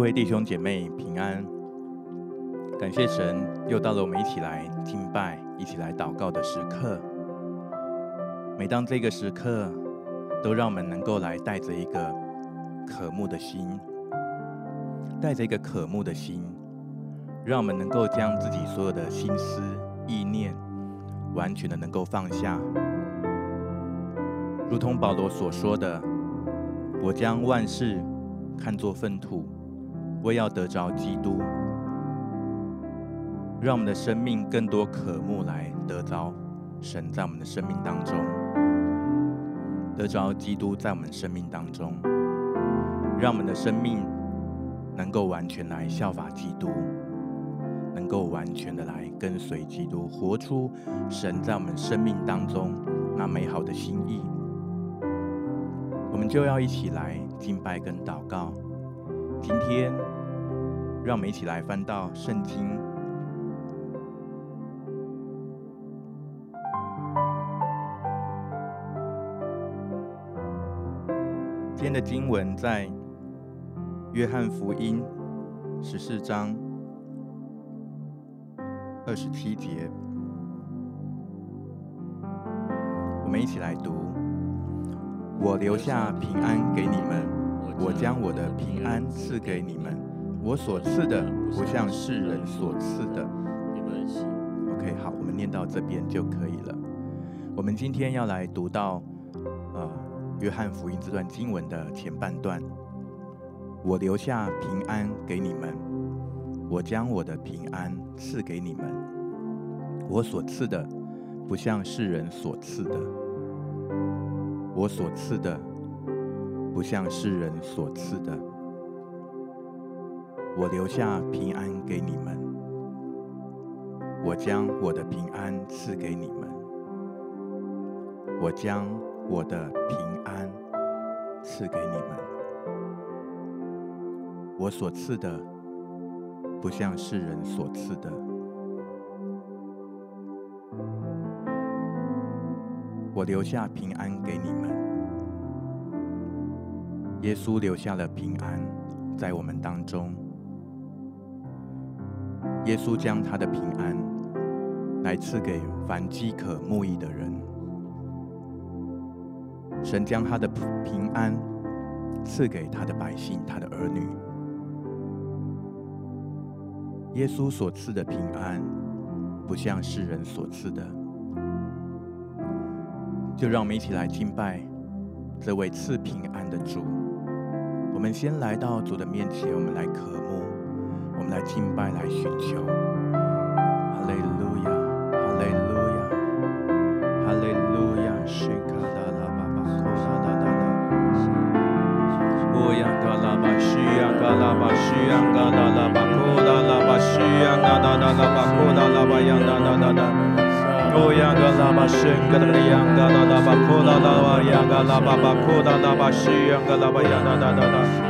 各位弟兄姐妹平安，感谢神，又到了我们一起来敬拜、一起来祷告的时刻。每当这个时刻，都让我们能够来带着一个渴慕的心，带着一个渴慕的心，让我们能够将自己所有的心思意念，完全的能够放下，如同保罗所说的：“我将万事看作粪土。”为要得着基督，让我们的生命更多渴慕来得着神在我们的生命当中，得着基督在我们生命当中，让我们的生命能够完全来效法基督，能够完全的来跟随基督，活出神在我们生命当中那美好的心意。我们就要一起来敬拜跟祷告。今天，让我们一起来翻到圣经。今天的经文在约翰福音十四章二十七节，我们一起来读：“我留下平安给你们。”我将我的平安赐给你们，我所赐的不像世人所赐的。OK，好，我们念到这边就可以了。我们今天要来读到呃约翰福音这段经文的前半段。我留下平安给你们，我将我的平安赐给你们，我所赐的不像世人所赐的，我所赐的。不像世人所赐的，我留下平安给你们，我将我的平安赐给你们，我将我的平安赐给你们，我所赐的不像世人所赐的，我留下平安给你们。耶稣留下了平安在我们当中。耶稣将他的平安来赐给凡饥渴慕义的人。神将他的平安赐给他的百姓、他的儿女。耶稣所赐的平安不像世人所赐的。就让我们一起来敬拜这位赐平安的主。我们先来到主的面前，我们来渴慕，我们来敬拜，来寻求。哈利路亚，哈利路亚，哈利路亚，是卡拉拉巴巴，巴，是呀卡拉巴，是呀卡拉拉巴，库拉拉巴，是呀卡拉拉拉巴，库拉拉巴，呀拉拉拉拉。乌呀噶拉巴声噶拉巴呀噶拉拉巴库拉拉巴呀噶拉巴巴库拉拉巴是呀噶拉巴呀拉拉拉拉。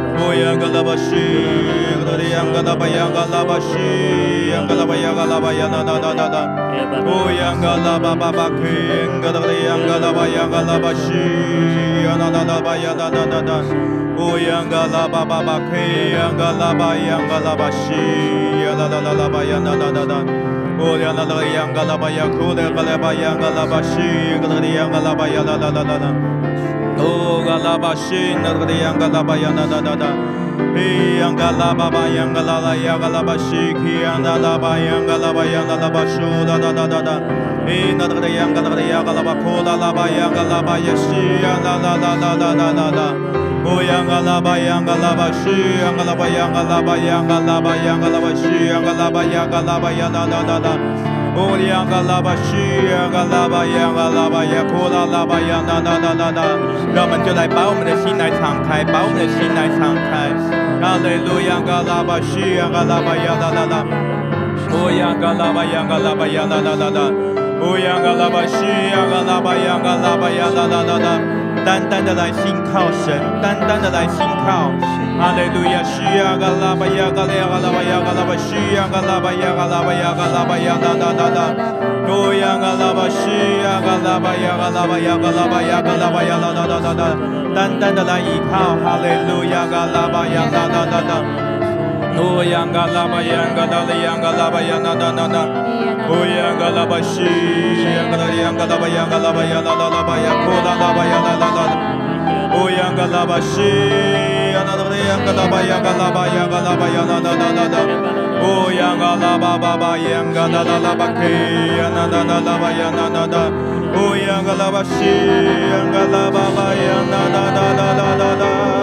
Yangala bayangala bayangala bashi, yangala bayangala bayangala. Oh, galaba shin, galaba yana da da da. Oh, 央嘎拉巴央嘎拉巴西，央嘎拉巴央嘎拉巴央啦啦啦啦。哦，央嘎拉，拉巴央嘎拉巴呀啦啦啦啦啦啦啦。让我们就来把我们的心来敞开，把我们的心来敞开。哈利路亚，嘎拉巴西，央嘎拉巴央啦啦啦。哦，央嘎拉巴央嘎拉巴央啦啦啦啦。哦，央嘎拉巴西，央嘎拉巴央嘎拉巴央啦啦啦啦。单单的来信靠神，单单的来信靠。Hallelujah. Shia galaba ya galaba ya galaba shia galaba ya galaba ya galaba ya da da da da. No galaba shia galaba ya galaba ya galaba ya galaba ya da da da da da. Da. Hallelujah. Galaba ya da da da da. No galaba ya galaba ya galaba ya da da da da. Ya galaba shia galaba ya galaba ya galaba ya da da da ko da da da da galaba shia yangalaba yangalaba yangalaba yanana na na na o yangalaba baba yangalaba laba ke yanana na laba yanana na o yangalaba shi yangalaba yanana na na na na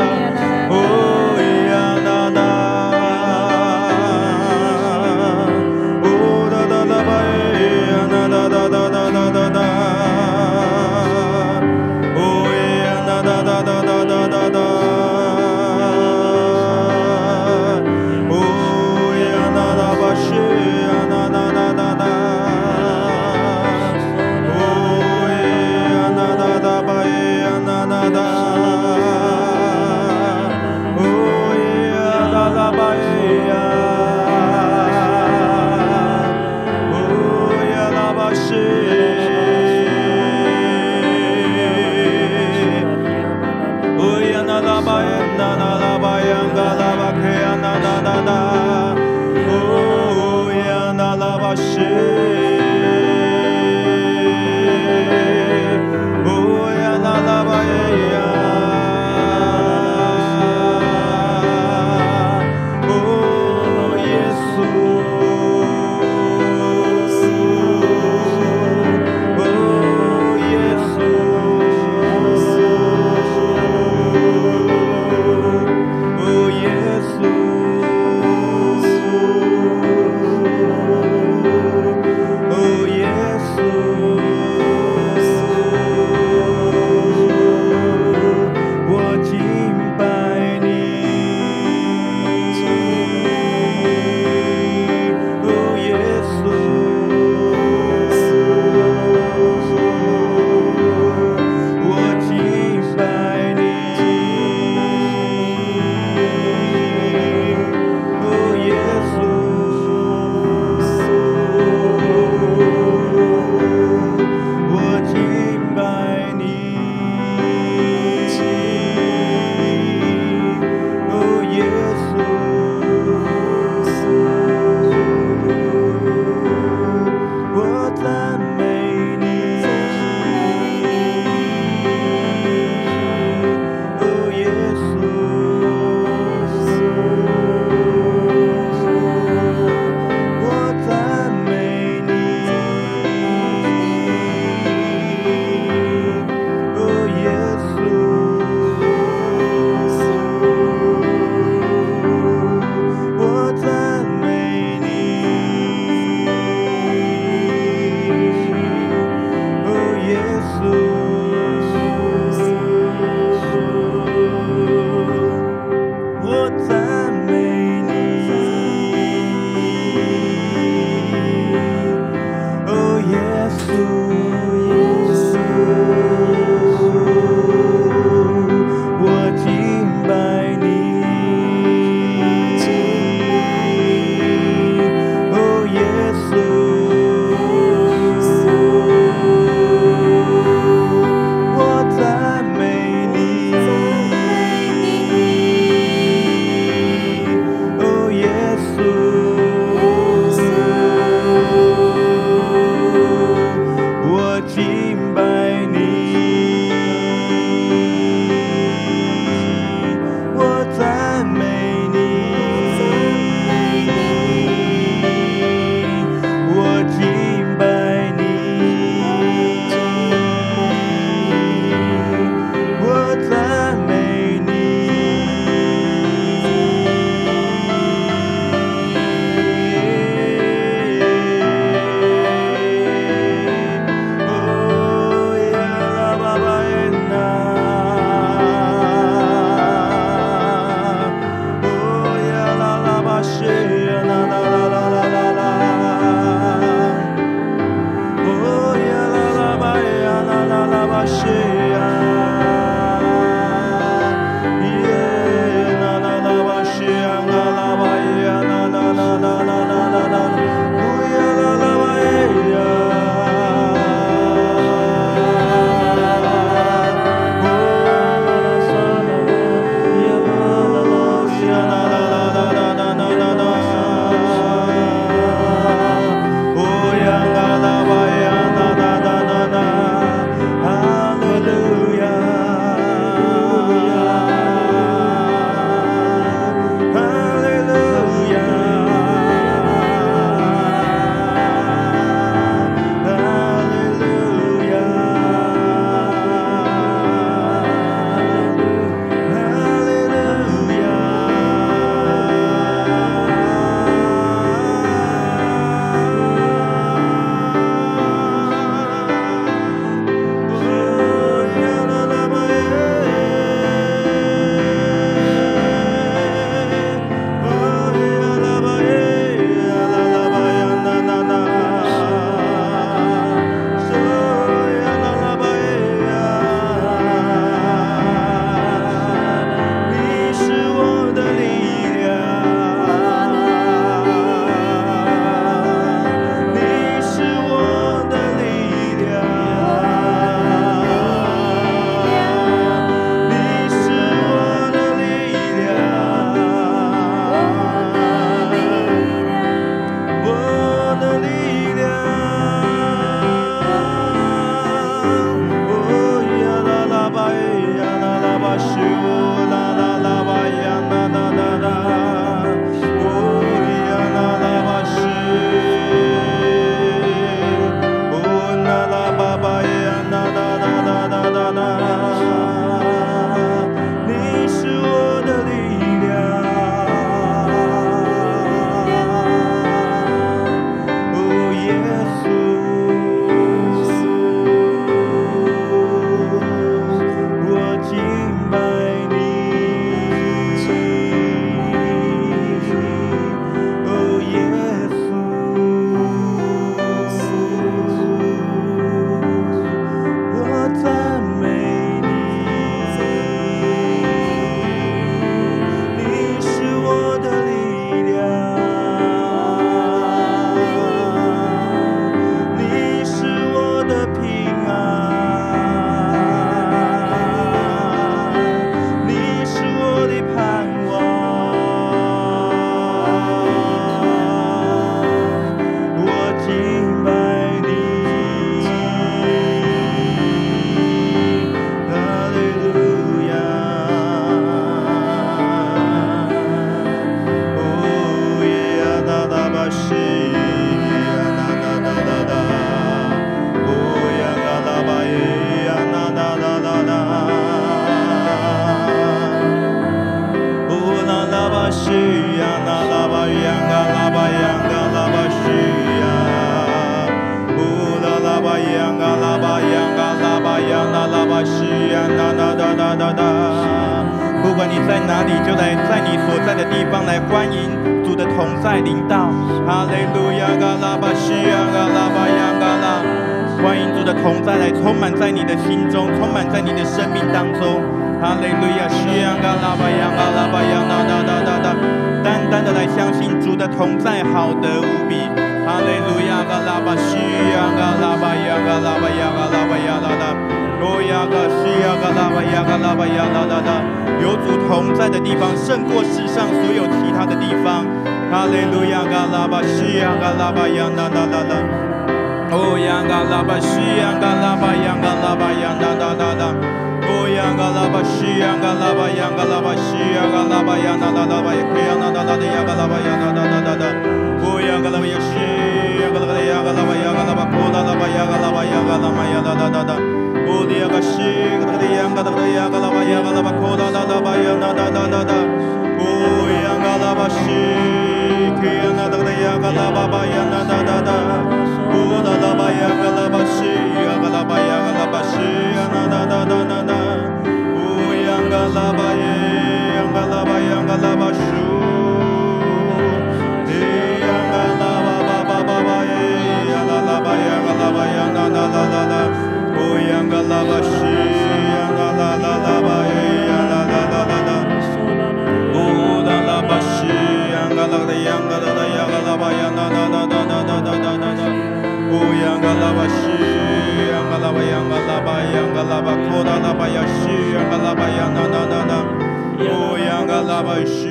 是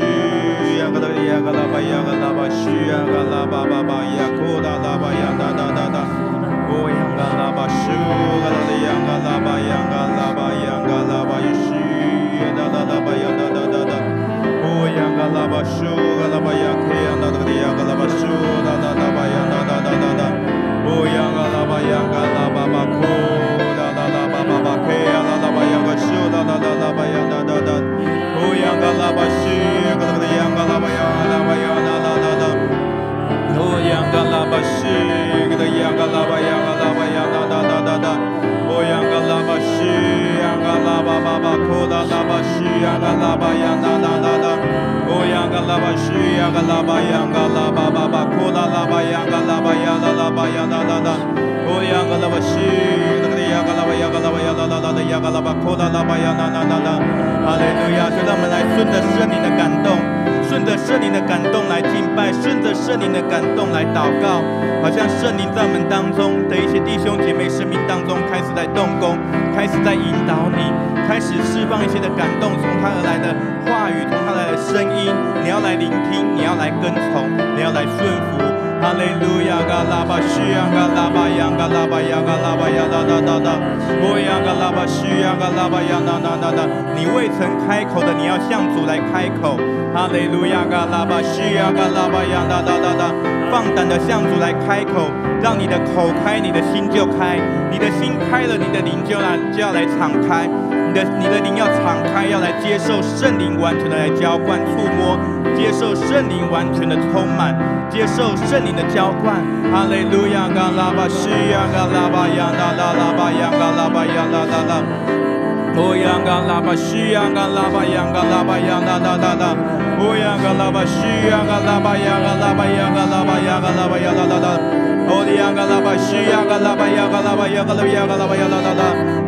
呀，个啦吧呀个啦吧，呀个啦吧是呀个啦吧吧吧呀，个啦啦吧呀哒哒哒哒，我呀个啦吧是呀啦吧呀个啦吧，呀个啦吧呀个啦吧吧吧呀，个啦啦呀哒哒哒哒，我呀个啦吧是。灵的感动来敬拜，顺着圣灵的感动来祷告，好像圣灵在我们当中的一些弟兄姐妹生命当中开始在动工，开始在引导你，开始释放一些的感动，从他而来的话语，从他来的声音，你要来聆听，你要来跟从，你要来顺服。哈利路亚，嘎拉巴西呀，嘎拉巴呀，嘎拉巴呀，嘎拉巴呀，哒哒哒哒，我呀，嘎拉巴西呀，嘎拉巴呀，哒哒哒哒。你未曾开口的，你要向主来开口。哈利路亚，嘎拉巴西呀，嘎拉巴呀，哒哒哒哒。放胆的向主来开口，让你的口开，你的心就开。你的心开了，你的灵就来就要来敞开。你的你的灵要敞开，要来接受圣灵完全的来浇灌、触摸，接受圣灵完全的充满，接受圣灵的浇灌。哈利路亚，嘎拉巴西呀，嘎拉巴呀，啦啦啦巴呀，嘎拉巴呀，啦啦啦。哦呀，嘎拉巴西呀，嘎拉巴呀，嘎拉巴呀，啦啦啦啦。哦呀，嘎拉巴西呀，嘎拉巴呀，嘎拉巴呀，嘎拉巴呀，嘎拉巴呀，啦啦啦。哦，的呀，嘎拉巴西呀，嘎拉巴呀，嘎拉巴呀，嘎拉巴呀，嘎拉巴呀，啦啦啦，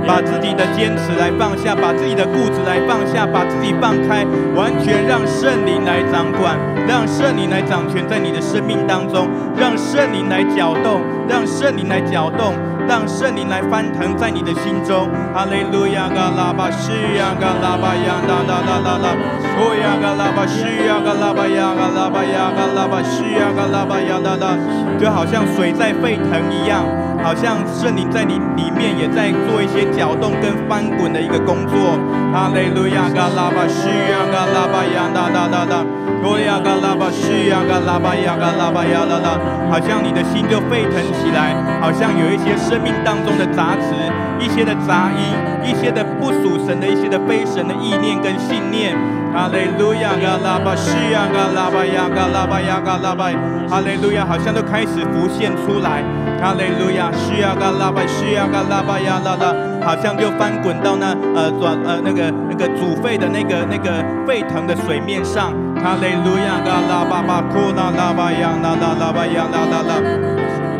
把自己的坚持来放下，把自己的固执来放下，把自己放开，完全让圣灵来掌管，让圣灵来掌权在你的生命当中，让圣灵来搅动，让圣灵来搅动，让圣灵来翻腾在你的心中。哈利路亚，嘎拉巴西呀，嘎拉巴呀，哒哒哒哒哒，哦呀，嘎拉巴西呀，嘎拉巴呀，嘎拉巴呀，嘎拉巴西呀，嘎拉巴呀，啦啦，就好像水。在沸腾一样，好像圣灵在你里面也在做一些搅动跟翻滚的一个工作。哈利路亚，嘎拉巴西呀，嘎拉巴呀，哒哒哒哒，哦呀，嘎拉巴西呀，嘎拉巴呀，嘎拉巴呀，哒哒，好像你的心就沸腾起来，好像有一些生命当中的杂质，一些的杂音，一些的不属神的一些的非神的意念跟信念。哈利路亚，嘎拉巴西呀，嘎拉巴呀，嘎拉巴呀，嘎拉巴，哈利路亚，好像都开始浮现出来。哈利路亚，需要嘎拉巴，需要嘎拉巴呀啦啦，好像就翻滚到那呃转呃那个那个煮沸的那个那个沸腾的水面上。哈利路亚，嘎拉巴巴库拉拉巴呀啦啦啦巴呀啦啦啦，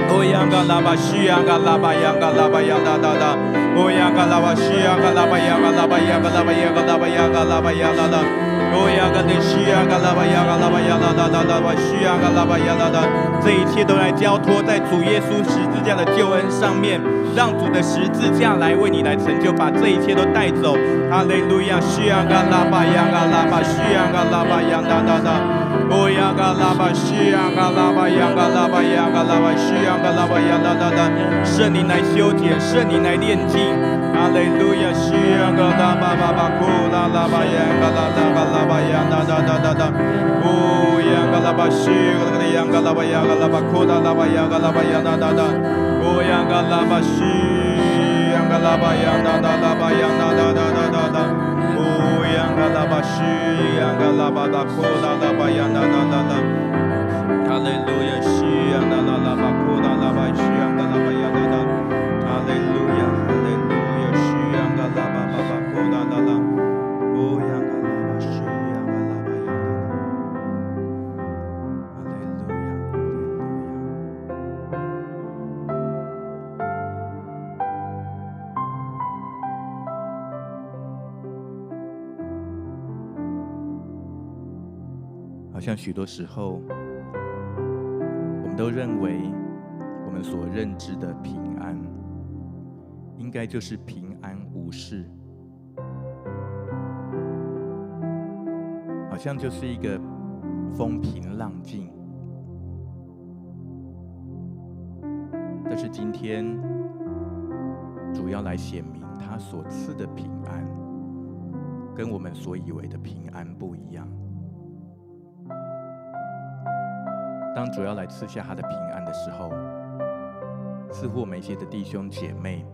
哦呀嘎拉巴，需要嘎拉巴呀嘎拉巴呀啦啦啦，哦呀嘎拉巴，需要嘎拉巴呀嘎拉巴呀嘎拉巴呀嘎拉巴呀嘎拉巴呀啦啦。哦呀，嘎的需呀，嘎拉巴呀，嘎拉巴呀，啦啦啦啦巴呀，嘎拉巴呀，啦啦，这一切都来交托在主耶稣十字架的救恩上面，让主的十字架来为你来成就，把这一切都带走。哈利路亚，需呀，嘎拉巴呀，嘎拉巴需呀，嘎拉巴呀，啦啦啦。哦呀，嘎拉巴需呀，嘎拉巴呀，嘎拉巴呀，嘎拉巴需呀，嘎拉巴呀，啦啦啦。圣灵来修剪，圣灵来炼净。哈利路亚，需呀，嘎拉巴巴巴库拉拉巴呀，嘎拉拉嘎拉。拉巴呀，哒哒哒哒哒，哦呀，嘎拉巴西，嘎拉里呀，嘎拉巴呀，嘎拉巴库达拉巴呀，嘎拉巴呀，哒哒哒，哦呀，嘎拉巴西，嘎拉巴呀，哒哒拉巴呀，哒哒哒哒哒哒，哦呀，嘎拉巴西，嘎拉巴达库好像许多时候，我们都认为我们所认知的平安，应该就是平安无事，好像就是一个风平浪静。但是今天，主要来显明他所赐的平安，跟我们所以为的平安不一样。当主要来赐下他的平安的时候，似乎我们一些的弟兄姐妹，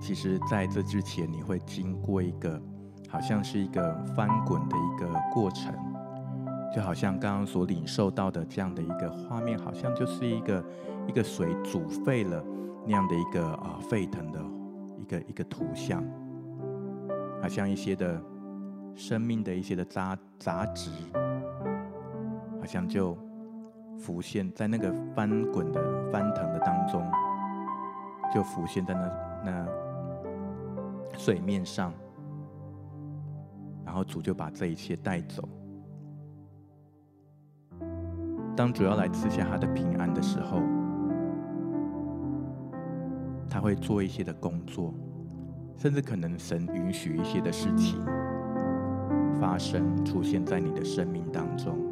其实在这之前，你会经过一个好像是一个翻滚的一个过程，就好像刚刚所领受到的这样的一个画面，好像就是一个一个水煮沸了那样的一个啊、沸腾的一个一个图像，好像一些的生命的一些的杂杂质，好像就。浮现在那个翻滚的翻腾的当中，就浮现在那那水面上，然后主就把这一切带走。当主要来赐下他的平安的时候，他会做一些的工作，甚至可能神允许一些的事情发生，出现在你的生命当中。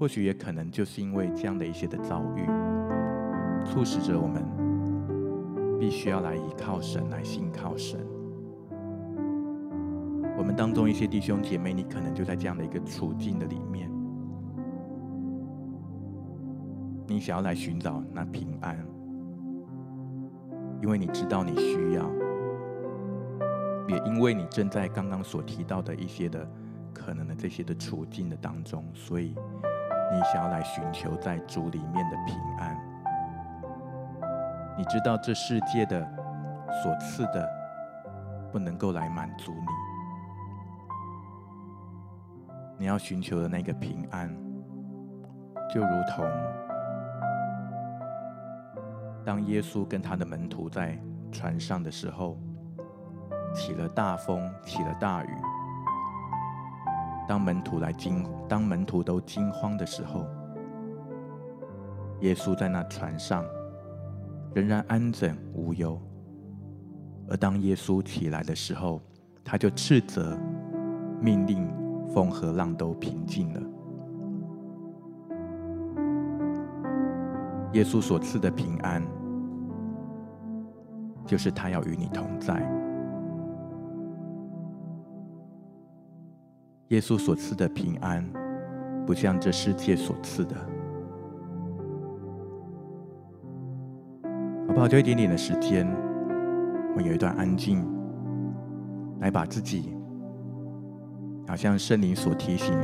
或许也可能就是因为这样的一些的遭遇，促使着我们必须要来依靠神，来信靠神。我们当中一些弟兄姐妹，你可能就在这样的一个处境的里面，你想要来寻找那平安，因为你知道你需要，也因为你正在刚刚所提到的一些的可能的这些的处境的当中，所以。你想要来寻求在主里面的平安，你知道这世界的所赐的不能够来满足你，你要寻求的那个平安，就如同当耶稣跟他的门徒在船上的时候，起了大风，起了大雨。当门徒来惊，当门徒都惊慌的时候，耶稣在那船上仍然安枕无忧。而当耶稣起来的时候，他就斥责，命令风和浪都平静了。耶稣所赐的平安，就是他要与你同在。耶稣所赐的平安，不像这世界所赐的。好不好？就一点点的时间，我们有一段安静，来把自己，好像圣灵所提醒，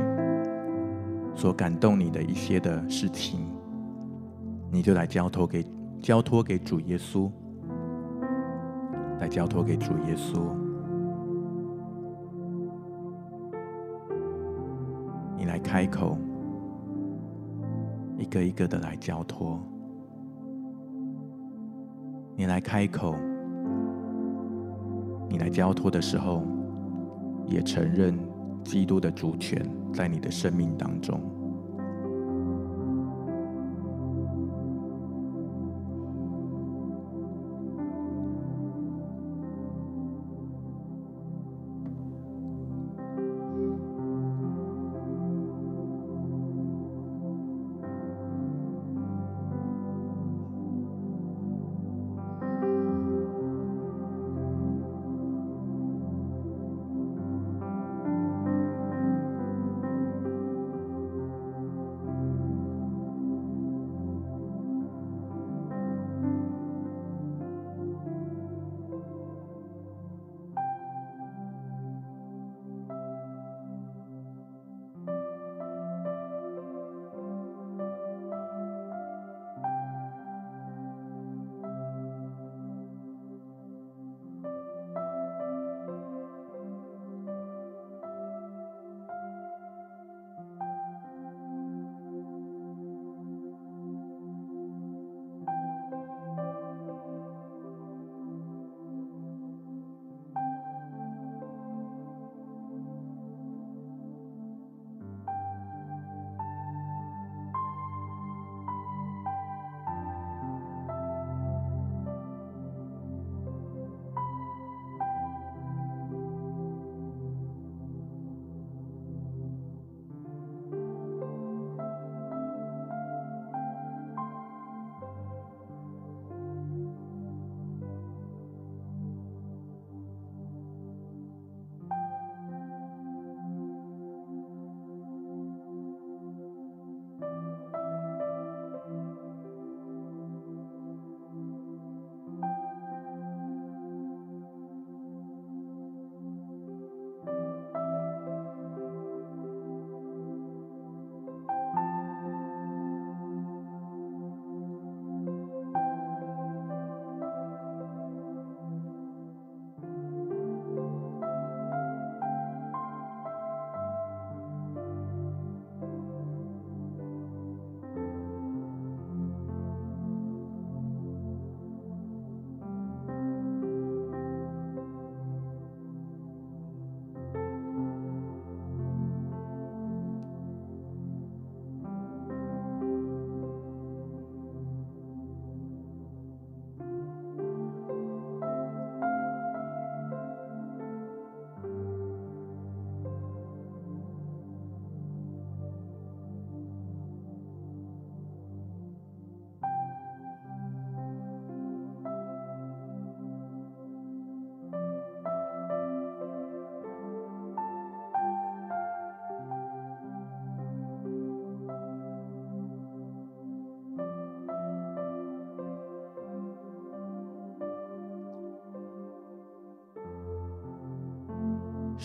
所感动你的一些的事情，你就来交托给交托给主耶稣，来交托给主耶稣，来开口，一个一个的来交托，你来开口，你来交托的时候，也承认。基督的主权在你的生命当中。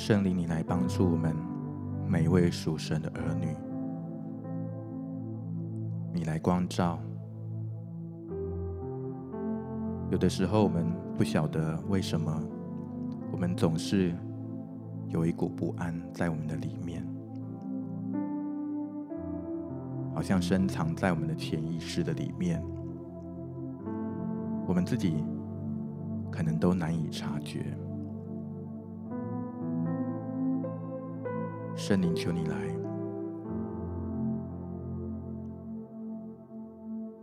圣灵，你来帮助我们每一位属神的儿女，你来光照。有的时候，我们不晓得为什么，我们总是有一股不安在我们的里面，好像深藏在我们的潜意识的里面，我们自己可能都难以察觉。圣灵，求你来，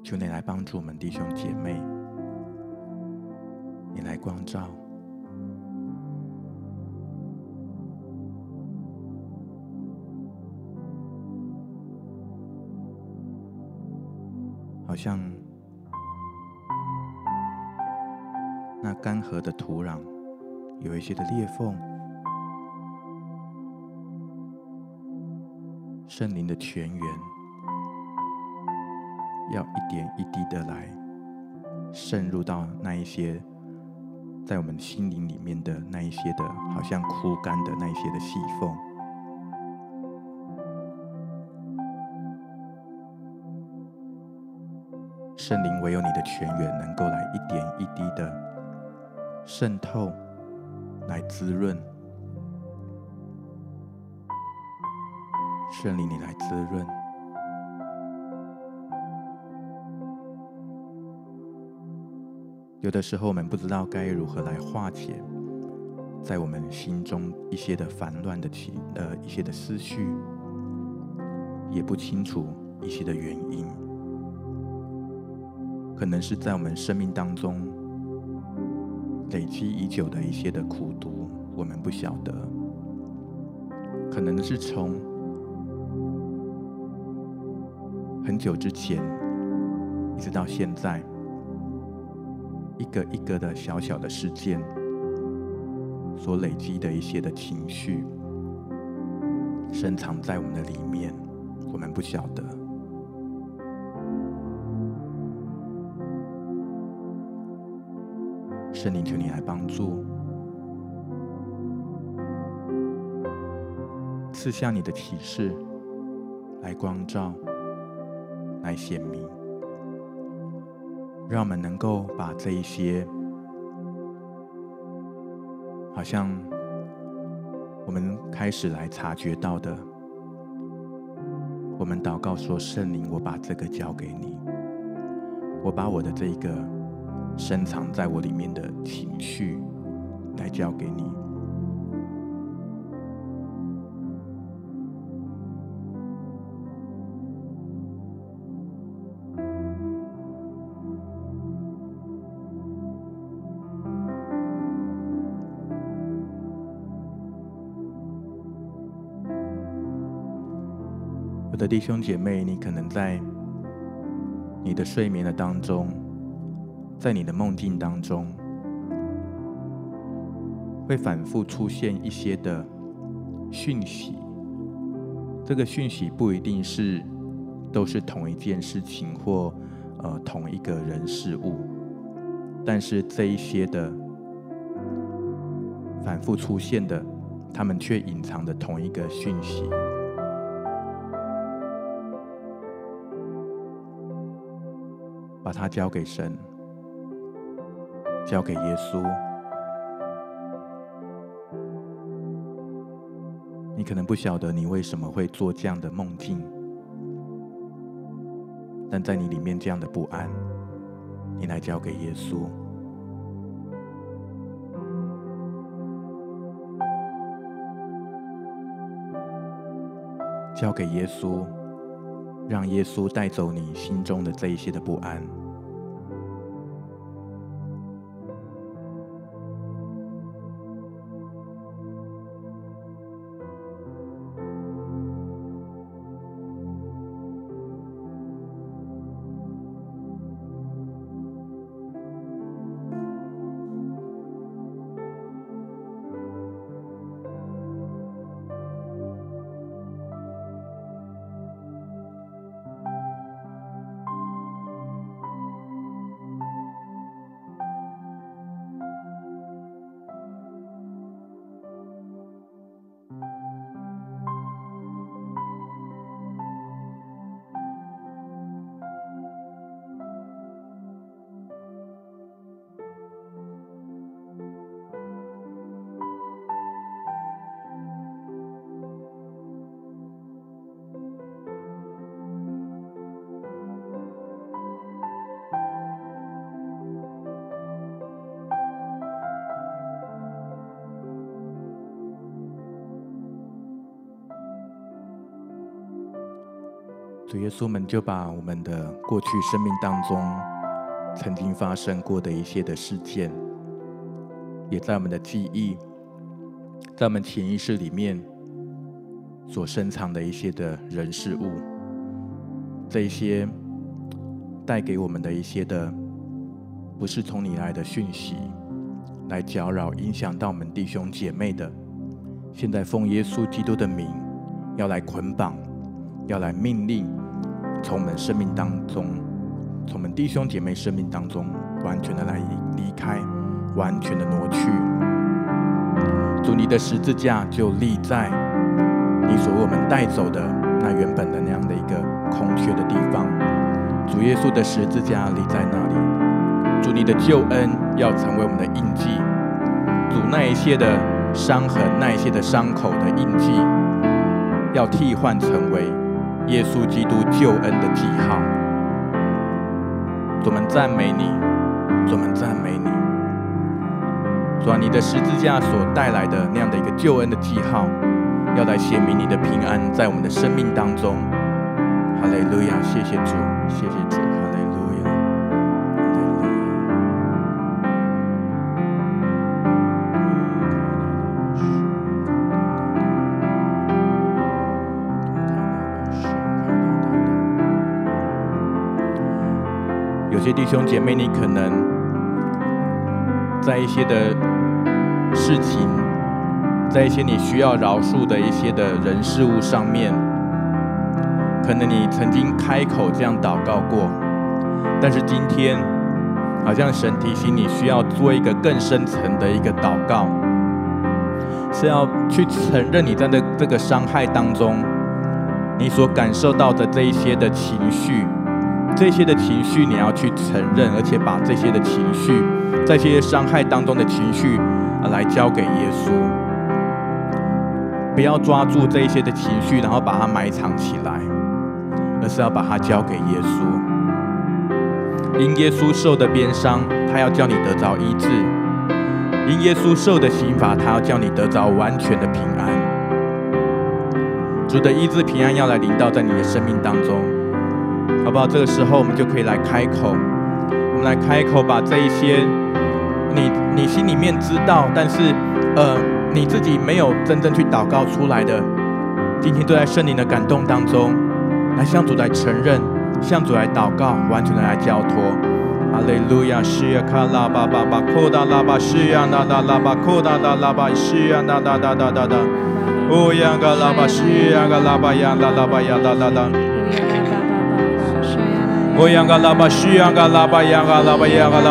求你来帮助我们弟兄姐妹，你来光照，好像那干涸的土壤有一些的裂缝。圣灵的泉源要一点一滴的来渗入到那一些在我们心灵里面的那一些的好像枯干的那一些的细缝。圣灵唯有你的泉源能够来一点一滴的渗透，来滋润。圣灵，你来滋润。有的时候，我们不知道该如何来化解在我们心中一些的烦乱的情，呃，一些的思绪，也不清楚一些的原因，可能是在我们生命当中累积已久的一些的苦毒，我们不晓得，可能是从很久之前一直到现在。一个一个的小小的事件所累积的一些的情绪，深藏在我们的里面，我们不晓得。圣灵，求你来帮助，赐下你的启示，来光照，来显明。让我们能够把这一些，好像我们开始来察觉到的，我们祷告说：“圣灵，我把这个交给你，我把我的这一个深藏在我里面的情绪来交给你。”的弟兄姐妹，你可能在你的睡眠的当中，在你的梦境当中，会反复出现一些的讯息。这个讯息不一定是都是同一件事情或呃同一个人事物，但是这一些的反复出现的，他们却隐藏着同一个讯息。把它交给神，交给耶稣。你可能不晓得你为什么会做这样的梦境，但在你里面这样的不安，你来交给耶稣，交给耶稣。让耶稣带走你心中的这一些的不安。主耶稣们就把我们的过去生命当中曾经发生过的一些的事件，也在我们的记忆，在我们潜意识里面所深藏的一些的人事物，这一些带给我们的一些的不是从你来的讯息，来搅扰、影响到我们弟兄姐妹的，现在奉耶稣基督的名，要来捆绑，要来命令。从我们生命当中，从我们弟兄姐妹生命当中，完全的来离开，完全的挪去。主，你的十字架就立在你所为我们带走的那原本的那样的一个空缺的地方。主耶稣的十字架立在那里，主你的救恩要成为我们的印记，主那一切的伤痕、那一些的伤口的印记，要替换成为耶稣基督救恩的记号。主，我们赞美你，主，我们赞美你。主啊，你的十字架所带来的那样的一个救恩的记号，要来显明你的平安在我们的生命当中。哈利路亚，谢谢主，谢谢主，有些弟兄姐妹，你可能在一些的事情，在一些你需要饶恕的一些的人事物上面。可能你曾经开口这样祷告过，但是今天好像神提醒你需要做一个更深层的一个祷告，是要去承认你在这这个伤害当中，你所感受到的这一些的情绪，这些的情绪你要去承认，而且把这些的情绪，在这些伤害当中的情绪啊来交给耶稣，不要抓住这些的情绪，然后把它埋藏起来。而是要把它交给耶稣，因耶稣受的鞭伤，他要叫你得着医治；因耶稣受的刑罚，他要叫你得着完全的平安。主的医治平安要来临到在你的生命当中，好不好？这个时候我们就可以来开口，我们来开口，把这一些你你心里面知道，但是呃你自己没有真正去祷告出来的，今天都在圣灵的感动当中。来向主来承认，向主来祷告，完全的来交托。哈利路亚，西呀卡拉巴巴巴，库达拉巴西呀那那拉巴，库达拉拉巴西呀那那那那那那，乌央嘎拉巴西呀嘎拉巴呀那拉巴呀那那那，乌央嘎拉巴西呀嘎拉巴呀嘎拉巴呀嘎拉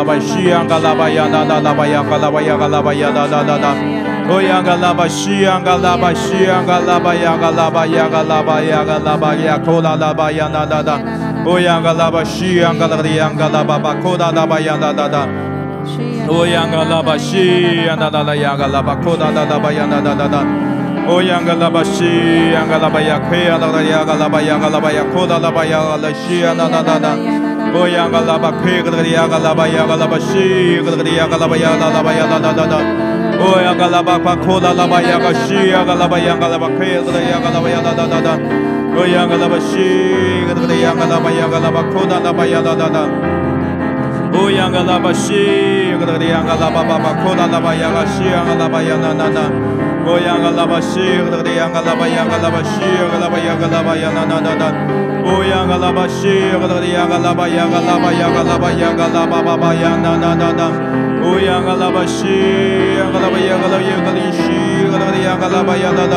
巴西呀嘎拉巴呀那那拉巴呀嘎拉巴呀嘎拉巴呀那那那那。哦呀嘎拉巴西呀嘎拉巴西呀嘎拉巴呀嘎拉巴呀嘎拉巴呀嘎拉巴呀，库拉拉巴呀那那那。哦呀嘎拉巴西呀嘎拉的呀嘎拉巴巴库拉拉巴呀那那那。哦呀嘎拉巴西呀那那那呀嘎拉巴库拉拉拉巴呀那那那那。哦呀嘎拉巴西呀嘎拉巴呀可以呀那那呀嘎拉巴呀嘎拉巴呀库拉拉巴呀嘎拉西呀那那那那。哦呀嘎拉巴可以嘎拉的呀嘎拉巴呀嘎拉巴西嘎拉的呀嘎拉巴呀那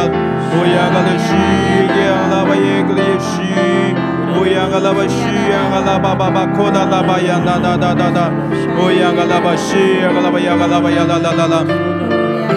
那巴呀那那那那。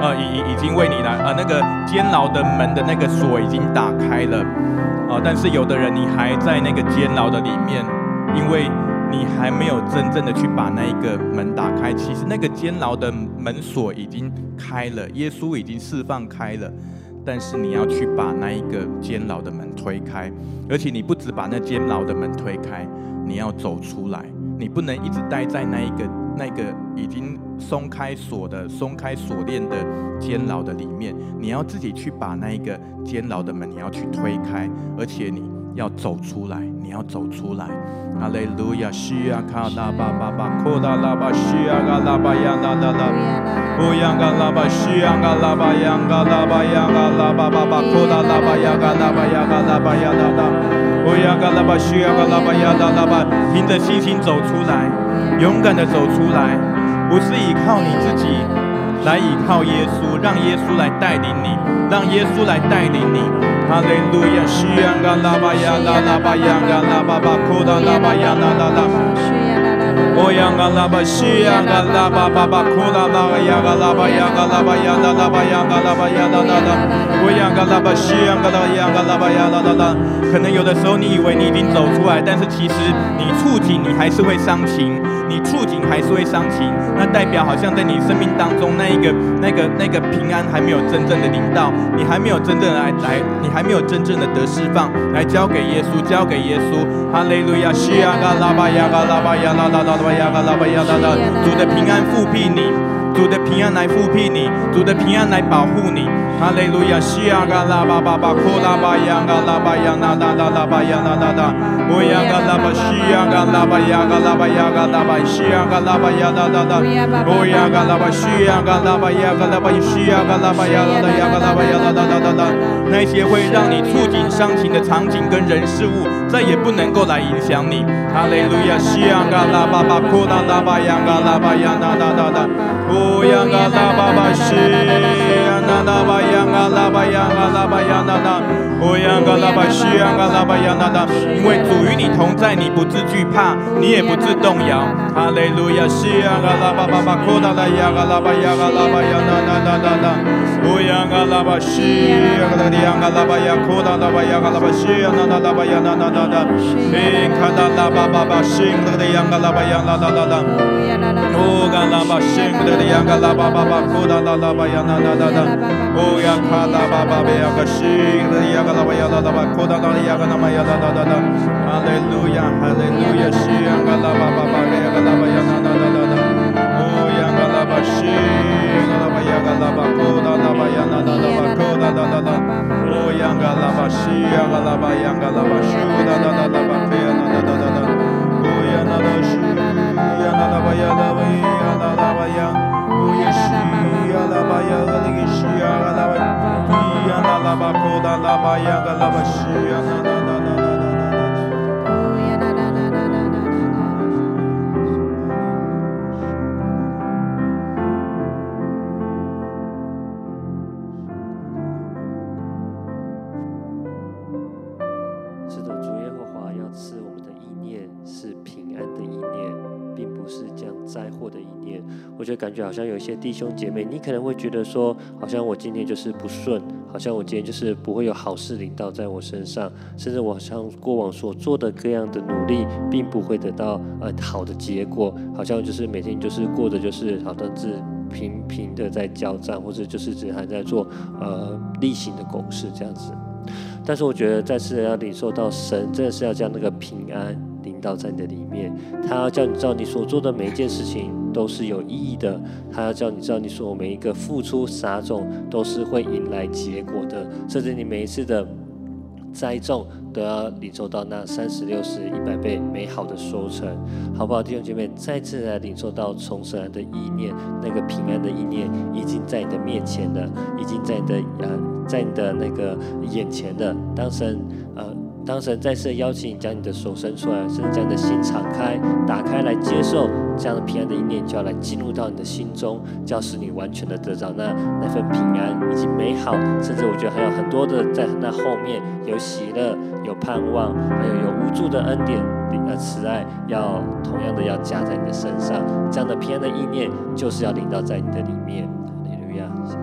呃，已已已经为你来，呃，那个监牢的门的那个锁已经打开了，啊，但是有的人你还在那个监牢的里面，因为。你还没有真正的去把那一个门打开，其实那个监牢的门锁已经开了，耶稣已经释放开了，但是你要去把那一个监牢的门推开，而且你不只把那监牢的门推开，你要走出来，你不能一直待在那一个那个已经松开锁的、松开锁链的监牢的里面，你要自己去把那一个监牢的门，你要去推开，而且你。要走出来，你要走出来。哈利路亚，西呀卡拉巴巴巴，库达拉巴西呀嘎拉巴呀啦啦啦。乌央嘎拉巴西呀嘎拉巴呀嘎拉巴呀嘎拉巴巴巴，库达拉巴呀嘎拉巴呀嘎拉巴呀啦啦。乌央嘎拉巴西呀嘎拉巴呀啦啦巴，凭着信心走出来，勇敢的走出来。不是依靠你自己，来依靠耶稣，让耶稣来带领你，让耶稣来带领你。哈利路亚，西安嘎拉巴呀拉拉巴呀拉巴巴库达拉巴呀拉拉拉。我仰望拉巴西呀，嘎拉巴巴巴拉拉，巴呀，拉巴，拉拉巴呀，嘎拉巴呀，拉拉拉。我拉巴，拉，巴呀，拉拉拉。可能有的时候你以为你已经走出来，但是其实你触景，你还是会伤情。你触景还是会伤情，那代表好像在你生命当中那一个那个那个平安还没有真正的临到，你还没有真正的来来，你还没有真正的得释放，来交给耶稣，交给耶稣。哈利路亚，西呀嘎拉巴呀嘎拉巴呀啦啦啦啦。主的平安复辟你，主的平安来覆庇你，主的平安来保护你。哈利路亚，西亚嘎拉巴巴巴，库拉巴呀嘎拉巴呀那那那那巴呀那那那，乌呀嘎拉巴西呀嘎拉巴呀嘎拉巴呀嘎拉巴西呀嘎拉巴呀那那那，乌呀嘎拉巴西呀嘎拉巴呀嘎拉巴西呀嘎拉巴呀那那呀嘎拉巴呀那那那那那，那些会让你触景伤情的场景跟人事物，再也不能够来影响你。哈利路亚，西呀嘎拉巴巴，库拉拉巴呀嘎拉巴呀那那那那，乌呀嘎达巴巴西，呀那达巴呀嘎达巴呀嘎达巴呀那达，乌呀嘎达巴西呀嘎达巴呀那达。因为主与你同在，你不自惧怕，你也不自动摇。yanga laba shi yanga yanga na na laba na na na na in kada laba baba shi ngada yanga laba ya la la la la o ga laba shi ngada yanga laba baba koda la laba na na na na o ya kada baba be yanga shi ngada yanga laba ya la laba na ma ya la la la la hallelujah hallelujah shi yanga na na na na yanga la ba shi yanga la ba yanga la ba shu da da da da ba pe na da da da da o ya na da shi ya na da ba ya da ba ya da da ba ya o ya shi ya la ba ya da shi ya la ba ya na la ba ko da la ba yanga la ba shi ya na 就。感觉好像有一些弟兄姐妹，你可能会觉得说，好像我今天就是不顺。好像我今天就是不会有好事临到在我身上，甚至我好像过往所做的各样的努力，并不会得到呃好的结果。好像就是每天就是过的就是好像是平平的在交战，或者就是只还在做呃例行的公事这样子。但是我觉得再次要领受到神真的是要将那个平安临到在你的里面，他要叫你知道你所做的每一件事情。都是有意义的，他要叫你知道，你说我每一个付出撒种都是会引来结果的，甚至你每一次的栽种都要领受到那三十六十一百倍美好的收成，好不好？弟兄姐妹，再次来领受到从神的意念，那个平安的意念已经在你的面前了，已经在你的呃，在你的那个眼前的。当神呃。当神再次邀请你将你的手伸出来，甚至将你的心敞开、打开来接受这样的平安的意念，就要来进入到你的心中，就要使你完全的得到那那份平安以及美好，甚至我觉得还有很多的在那后面有喜乐、有盼望，还有有无助的恩典、呃慈爱，要同样的要加在你的身上。这样的平安的意念，就是要领到在你的里面。心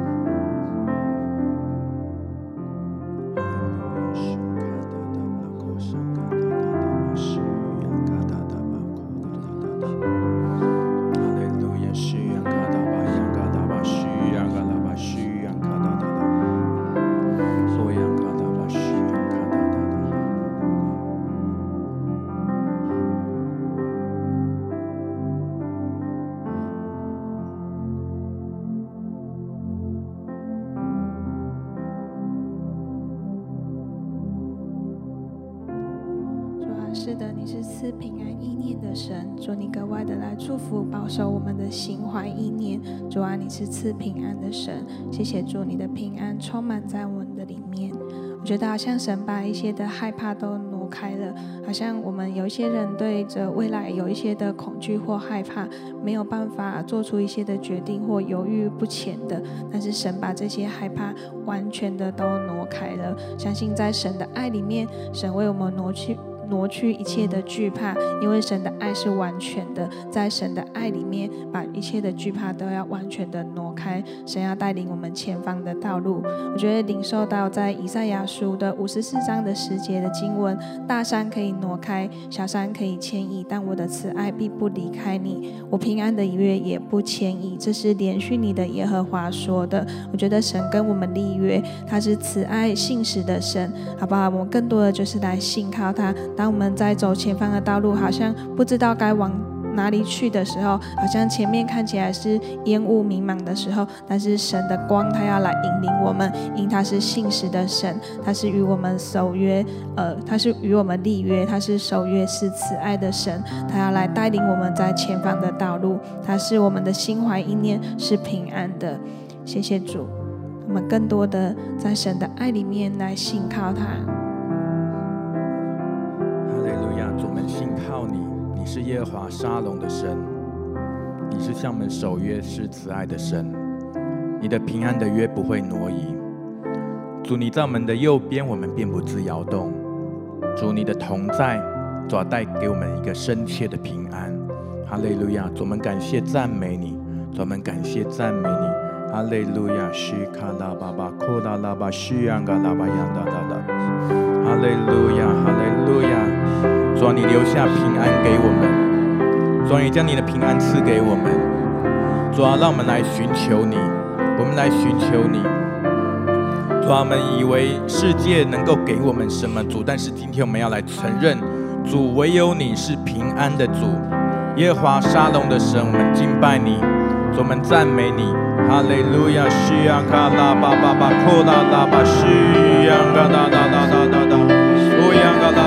主，你的平安充满在我们的里面。我觉得好像神把一些的害怕都挪开了，好像我们有一些人对着未来有一些的恐惧或害怕，没有办法做出一些的决定或犹豫不前的。但是神把这些害怕完全的都挪开了，相信在神的爱里面，神为我们挪去。挪去一切的惧怕，因为神的爱是完全的，在神的爱里面，把一切的惧怕都要完全的挪开。神要带领我们前方的道路。我觉得领受到在以赛亚书的五十四章的十节的经文：大山可以挪开，小山可以迁移，但我的慈爱必不离开你，我平安的约也不迁移。这是连续你的耶和华说的。我觉得神跟我们立约，他是慈爱信实的神，好不好？我们更多的就是来信靠他。当我们在走前方的道路，好像不知道该往哪里去的时候，好像前面看起来是烟雾迷茫的时候，但是神的光他要来引领我们，因他是信实的神，他是与我们守约，呃，他是与我们立约，他是守约是慈爱的神，他要来带领我们在前方的道路，他是我们的心怀意念是平安的。谢谢主，我们更多的在神的爱里面来信靠他。主，我们信靠你，你是耶华沙龙的神，你是向我们守约是慈爱的神，你的平安的约不会挪移。主，你在我们的右边，我们便不致摇动。主，你的同在，主要带给我们一个深切的平安。哈利路亚！主，我们感谢赞美你，主，我们感谢赞美你。哈利路亚！西卡拉巴巴，库拉拉巴，西安嘎拉巴，亚达达达。哈利路亚！哈利路亚！主啊，你留下平安给我们，主啊，将你的平安赐给我们。主啊，让我们来寻求你，我们来寻求你。主啊，我们以为世界能够给我们什么主，但是今天我们要来承认，主唯有你是平安的主，耶和华沙龙的神，我们敬拜你，我们赞美你。哈利路亚，西呀卡拉巴巴巴，库拉拉巴西呀嘎哒哒哒哒哒哒。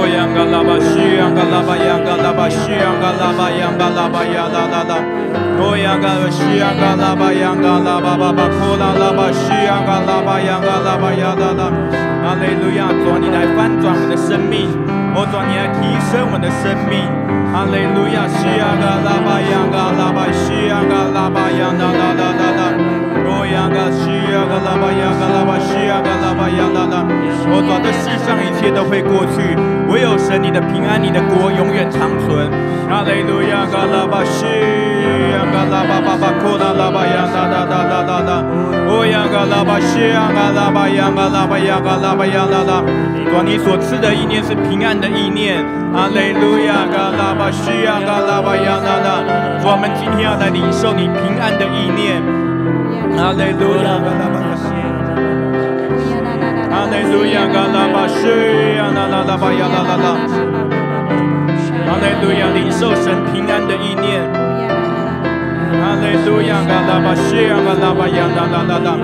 哦呀嘎拉巴西呀嘎拉巴巴巴，库拉巴西呀嘎拉巴呀嘎拉巴呀啦啦啦，哦呀嘎拉巴西了呀嘎拉巴呀嘎拉巴拉巴呀啦啦啦，哦呀嘎拉拉巴西呀嘎拉巴呀嘎拉巴呀啦啦啦。哦呀嘎拉西呀嘎拉巴呀嘎拉巴巴巴，库拉拉巴西呀嘎拉巴呀嘎拉巴呀啦啦，哈利路亚！做你来翻转我的生命，我做你来提升我的生命，哈利路亚！西呀嘎拉巴呀嘎拉巴西呀嘎拉巴呀啦啦啦啦啦，哦呀嘎西呀嘎拉巴呀嘎拉巴西呀嘎拉巴呀啦啦，哦主这世上一切都会过去，唯有神你的平安，你的国永远长存，哈利路亚！嘎拉巴西。嘎拉巴巴巴，库拉拉巴呀，哒哒哒哒哒哒，哦呀，嘎拉巴西呀，嘎拉巴呀，嘎拉巴呀，嘎拉巴呀，哒哒。主你所赐的意念是平安的意念，哈利路亚，嘎拉巴西呀，嘎拉巴呀，哒哒。主我们今天要来领受你平安的意念，哈利路亚，嘎拉巴西，哈利路亚，嘎拉巴西呀，啦啦啦巴呀，啦啦啦，哈利路亚，领受神平安的意念。哈利路亚，嘎拉巴西呀，嘎拉巴呀，哒哒哒哒。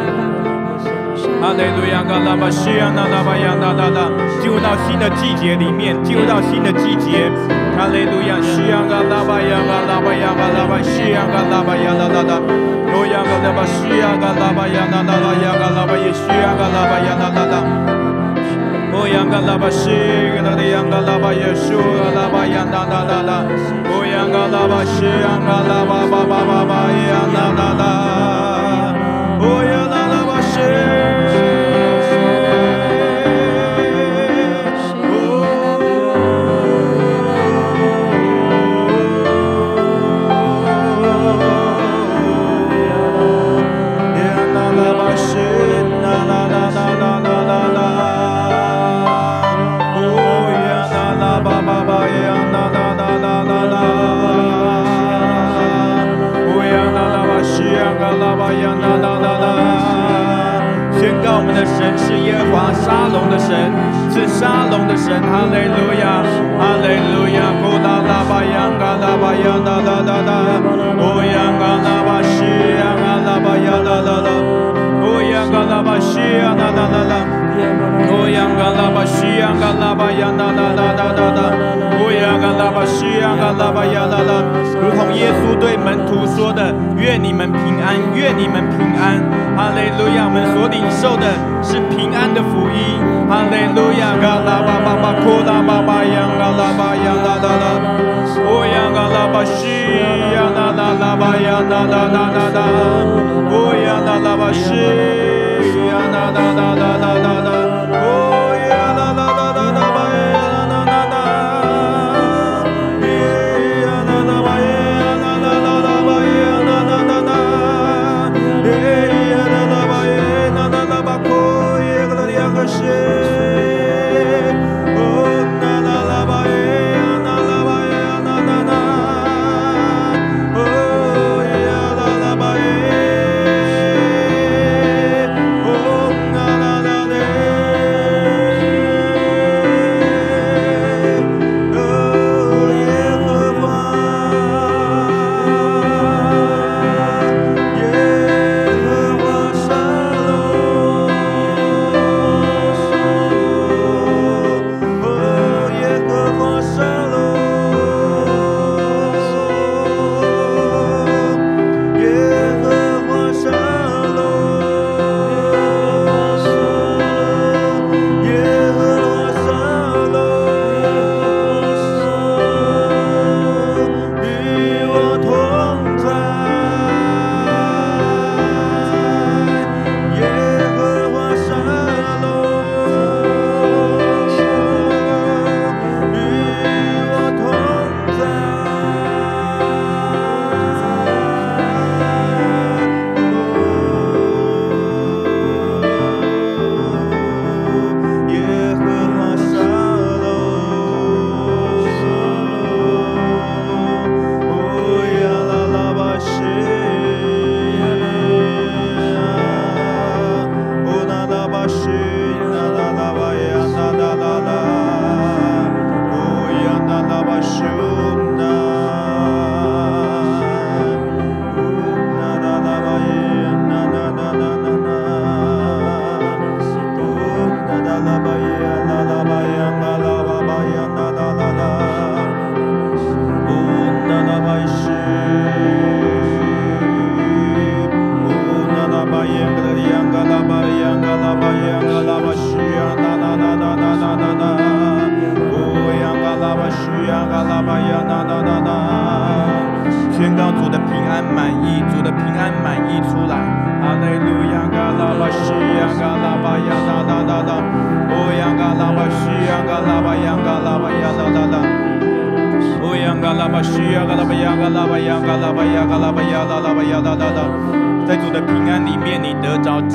哈利路亚，嘎拉巴西呀，哒哒巴呀，哒哒哒。进入到新的季节里面，进入到新的季节。哈利路亚，西呀，嘎拉巴呀，嘎拉巴呀，嘎拉巴西呀，嘎拉巴呀，哒哒哒。路亚，嘎拉巴西呀，嘎拉巴呀，哒哒哒呀，嘎拉巴耶西呀，嘎拉巴呀，哒哒哒。哦，央嘎拉巴西，那里央嘎拉巴耶稣，拉巴央哒哒哒哒。哦，央嘎拉巴西，央嘎拉巴巴巴巴巴，央哒哒哒。徒说的：愿你们平安，愿你们平安。哈利路亚，我们所领受的是平安的福音。哈利路亚，嘎啦巴巴巴，库啦巴巴呀嘎啦巴呀啦啦啦，哦呀嘎啦巴西呀啦啦啦巴呀啦啦啦啦啦，哦呀啦啦巴西呀啦啦啦啦啦啦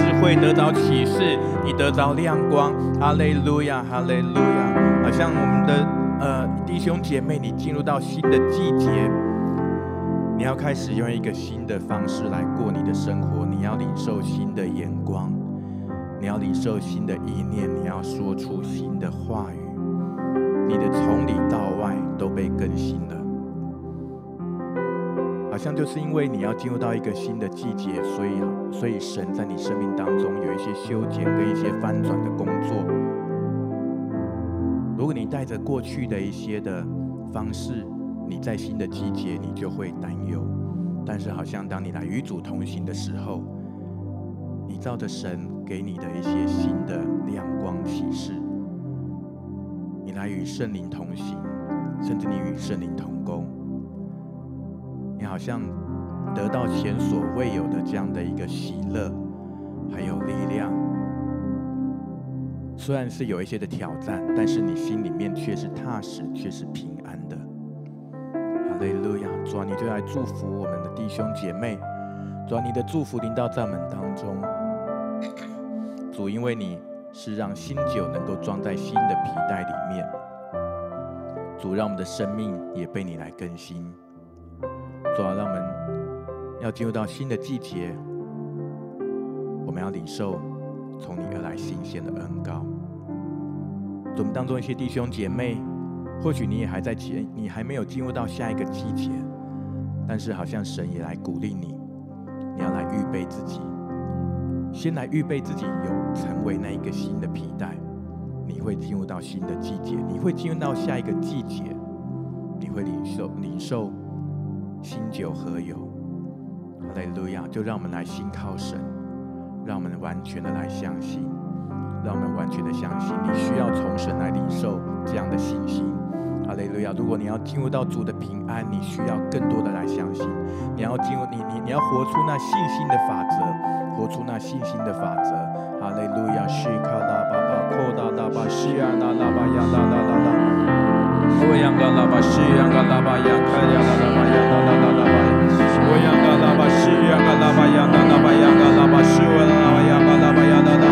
智慧，得着启示，你得着亮光。哈利路亚，哈利路亚。好像我们的呃弟兄姐妹，你进入到新的季节。你要开始用一个新的方式来过你的生活，你要领受新的眼光，你要领受新的意念，你要说出新的话语，你的从里到外都被更新了。好像就是因为你要进入到一个新的季节，所以所以神在你生命当中有一些修剪跟一些翻转的工作。如果你带着过去的一些的方式，你在新的季节，你就会担忧；但是，好像当你来与主同行的时候，你照着神给你的一些新的亮光启示，你来与圣灵同行，甚至你与圣灵同工，你好像得到前所未有的这样的一个喜乐，还有力量。虽然是有一些的挑战，但是你心里面却是踏实，却是平安的。哈利路亚！主啊，你就来祝福我们的弟兄姐妹。主啊，你的祝福临到在我们当中。主，因为你是让新酒能够装在新的皮袋里面。主，让我们的生命也被你来更新。主啊，让我们要进入到新的季节，我们要领受从你而来新鲜的恩膏。我们当中一些弟兄姐妹。或许你也还在前，你还没有进入到下一个季节，但是好像神也来鼓励你，你要来预备自己，先来预备自己，有成为那一个新的皮带，你会进入到新的季节，你会进入到下一个季节，你会领受领受新酒和油。哈利路亚！就让我们来信靠神，让我们完全的来相信，让我们完全的相信，你需要从神来领受这样的信心。哈利路亚！如果你要进入到主的平安，你需要更多的来相信。你要进入你你你要活出那信心的法则，活出那信心的法则。哈利路亚！西卡拉巴巴库拉拉巴西亚拉拉巴亚拉拉拉拉。我仰嘎拉巴西亚嘎拉巴亚卡亚拉巴亚拉拉拉拉巴。我仰嘎拉巴西亚嘎拉巴亚拉拉巴亚嘎拉巴西亚拉拉巴亚嘎拉巴亚拉拉。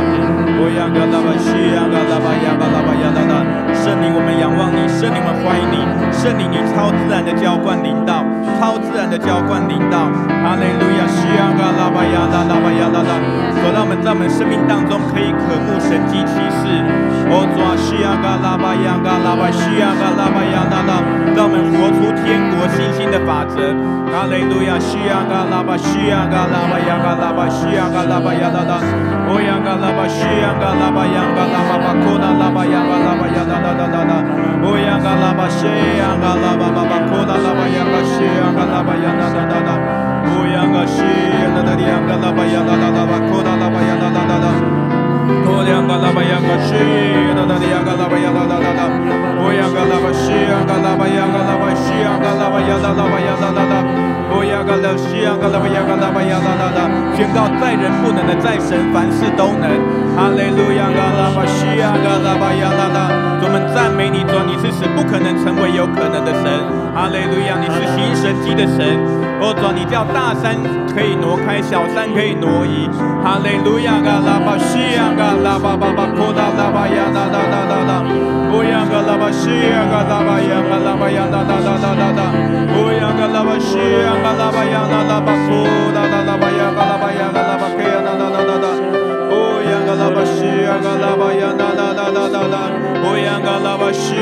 我仰嘎拉巴西亚嘎拉巴亚嘎拉巴亚拉拉。圣灵，我们仰望你，圣灵，我们欢迎你，圣灵，你超自然的浇灌临到，超自然的浇灌临到，哈利路亚，西亚嘎拉巴亚拉拉巴亚拉拉，走到我们在我们生命当中可以渴慕神迹奇事，哦，抓西亚嘎拉巴亚嘎拉巴西亚嘎拉巴亚拉拉，让我们活出天国信心的法则，哈利路亚，西亚嘎拉巴西亚嘎拉巴亚嘎拉巴西亚嘎拉巴亚拉拉，哦，亚嘎拉巴西亚嘎拉巴亚嘎拉巴巴库拉拉巴亚嘎拉巴亚拉拉。da da da o ya ga la ba she ya ga la ba ba ba ko da la ba ya ga she ya ga la ba ya da da da da 西，拉巴拉拉巴，拉巴拉。拉巴西，拉巴拉拉拉巴，拉巴西，拉巴，拉巴西，拉巴，拉拉巴拉拉。拉西，拉巴，拉巴拉拉。宣告在人不能的，在神凡事都能。哈利路亚，样拉巴西，亚的拉巴亚拉拉。我们赞美你，说你是神，不可能成为有可能的神。哈利路亚，你是行神迹的神。哦，主，你叫大山可以挪开，小山可以挪移。哈利路亚，嘎拉巴西亚，嘎拉巴巴巴，库达拉巴呀啦啦啦啦啦。哦呀，嘎拉巴西亚，嘎拉巴呀，嘎拉巴呀啦啦啦啦啦啦。哦呀，嘎拉巴西亚，嘎拉巴呀啦啦巴，库达拉巴呀，拉巴呀，拉巴。拉巴西亚，嘎拉巴呀啦啦啦啦啦啦。哦呀，嘎拉巴西亚，啦啦啦巴呀，嘎拉巴库达拉巴呀啦啦啦。哦呀，嘎拉巴西亚，嘎拉巴呀，嘎拉，拉。拉巴西亚，嘎拉。拉巴巴巴巴呀，啦啦啦巴呀，啦啦啦啦。哦呀，嘎拉巴西，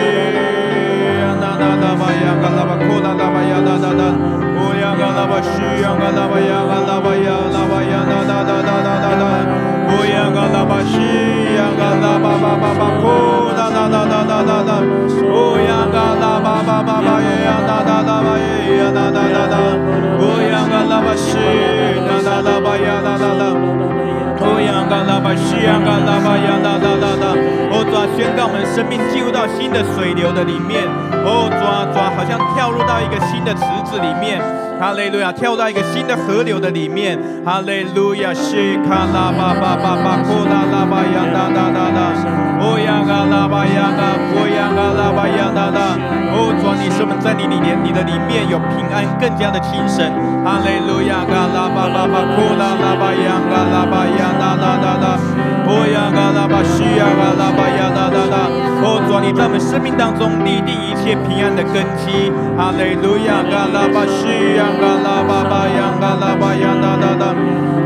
啦啦啦巴呀，啦啦啦。哦呀，嘎拉巴西呀，嘎拉巴呀，啦啦啦啦。哦，抓，宣告我们生命进入到新的水流的里面。哦，抓抓，好像跳入到一个新的池子里面。哈利路亚，跳到一个新的河流的里面。哈利路亚，西卡拉巴巴巴巴，库拉拉巴呀，哒哒哒哒。哦呀，嘎拉巴呀，嘎，哦呀，嘎拉巴呀，啦啦。哦，主啊，你使我们在你里面，你的里面有平安，更加的精神。哈利路亚，嘎拉巴啦巴，库拉拉巴呀，嘎拉巴呀，啦啦啦啦。哦呀，嘎拉巴西呀，嘎拉巴呀，啦啦啦。哦，主啊，你在我们生命当中立定一切平安的根基。哈利路亚，嘎拉巴西呀。嘎拉巴巴呀，嘎拉巴呀，哒哒哒，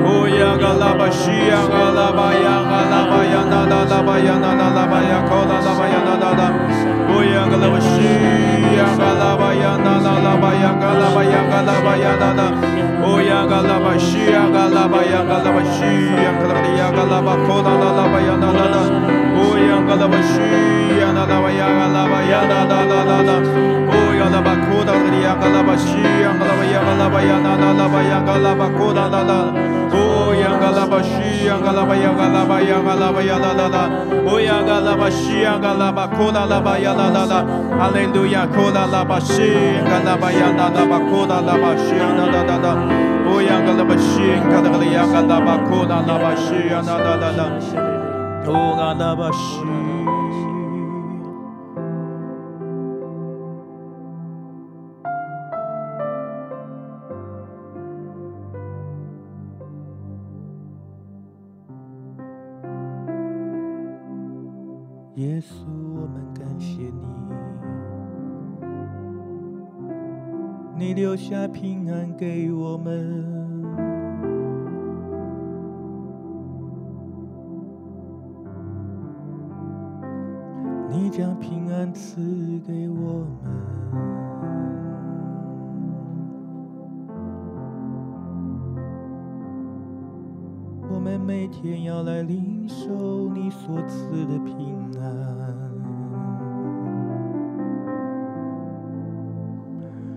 哦呀，嘎拉巴西呀，嘎拉巴呀，嘎拉巴呀，哒哒哒巴呀，哒哒哒巴呀，扣哒哒巴呀，哒哒哒，哦呀，嘎拉巴西呀，嘎拉巴呀，哒哒哒巴呀，嘎拉巴呀，嘎拉巴呀，哒哒，哦呀，嘎拉巴西呀，嘎拉巴呀，嘎拉巴西呀，嘎拉巴呀，嘎拉巴扣哒哒哒巴呀，哒哒哒，哦呀，嘎拉巴，巴呀，哒哒哒哒哒，哦呀，拉巴扣哒哒呀，嘎拉巴西呀，嘎拉巴呀。嘎拉巴呀，啦啦啦巴呀，耶稣，我们感谢你，你留下平安给我们，将平安赐给我们，我们每天要来领受你所赐的平安，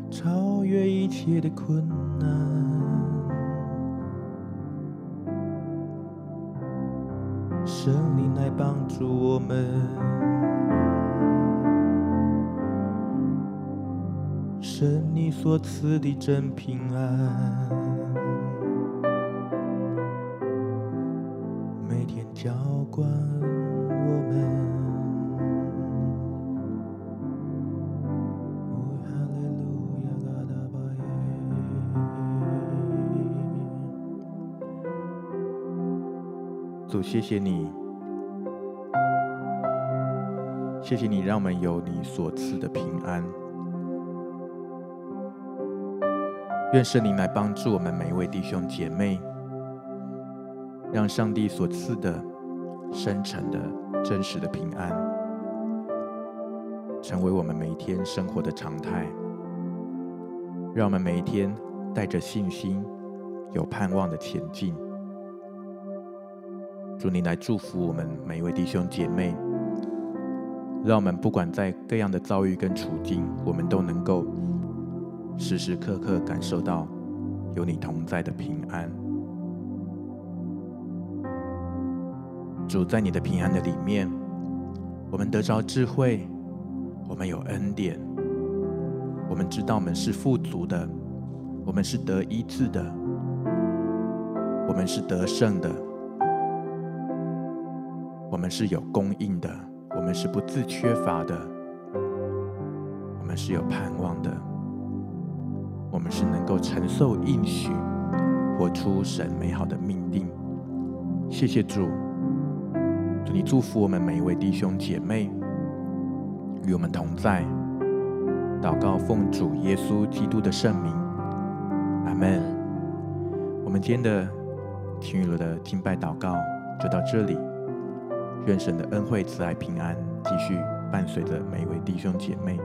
超越一切的困难。圣灵来帮助我们，神你所赐的真平安，每天浇灌我们。主，谢谢你，谢谢你，让我们有你所赐的平安。愿圣灵来帮助我们每一位弟兄姐妹，让上帝所赐的深沉的真实的平安，成为我们每一天生活的常态。让我们每一天带着信心，有盼望的前进。主，你来祝福我们每一位弟兄姐妹，让我们不管在各样的遭遇跟处境，我们都能够时时刻刻感受到有你同在的平安。主，在你的平安的里面，我们得着智慧，我们有恩典，我们知道我们是富足的，我们是得医治的，我们是得胜的。我们是有供应的，我们是不自缺乏的，我们是有盼望的，我们是能够承受应许，活出神美好的命定。谢谢主，祝你祝福我们每一位弟兄姐妹，与我们同在。祷告奉主耶稣基督的圣名，阿门。我们今天的听雨楼的敬拜祷告就到这里。愿神的恩惠、慈爱、平安继续伴随着每一位弟兄姐妹。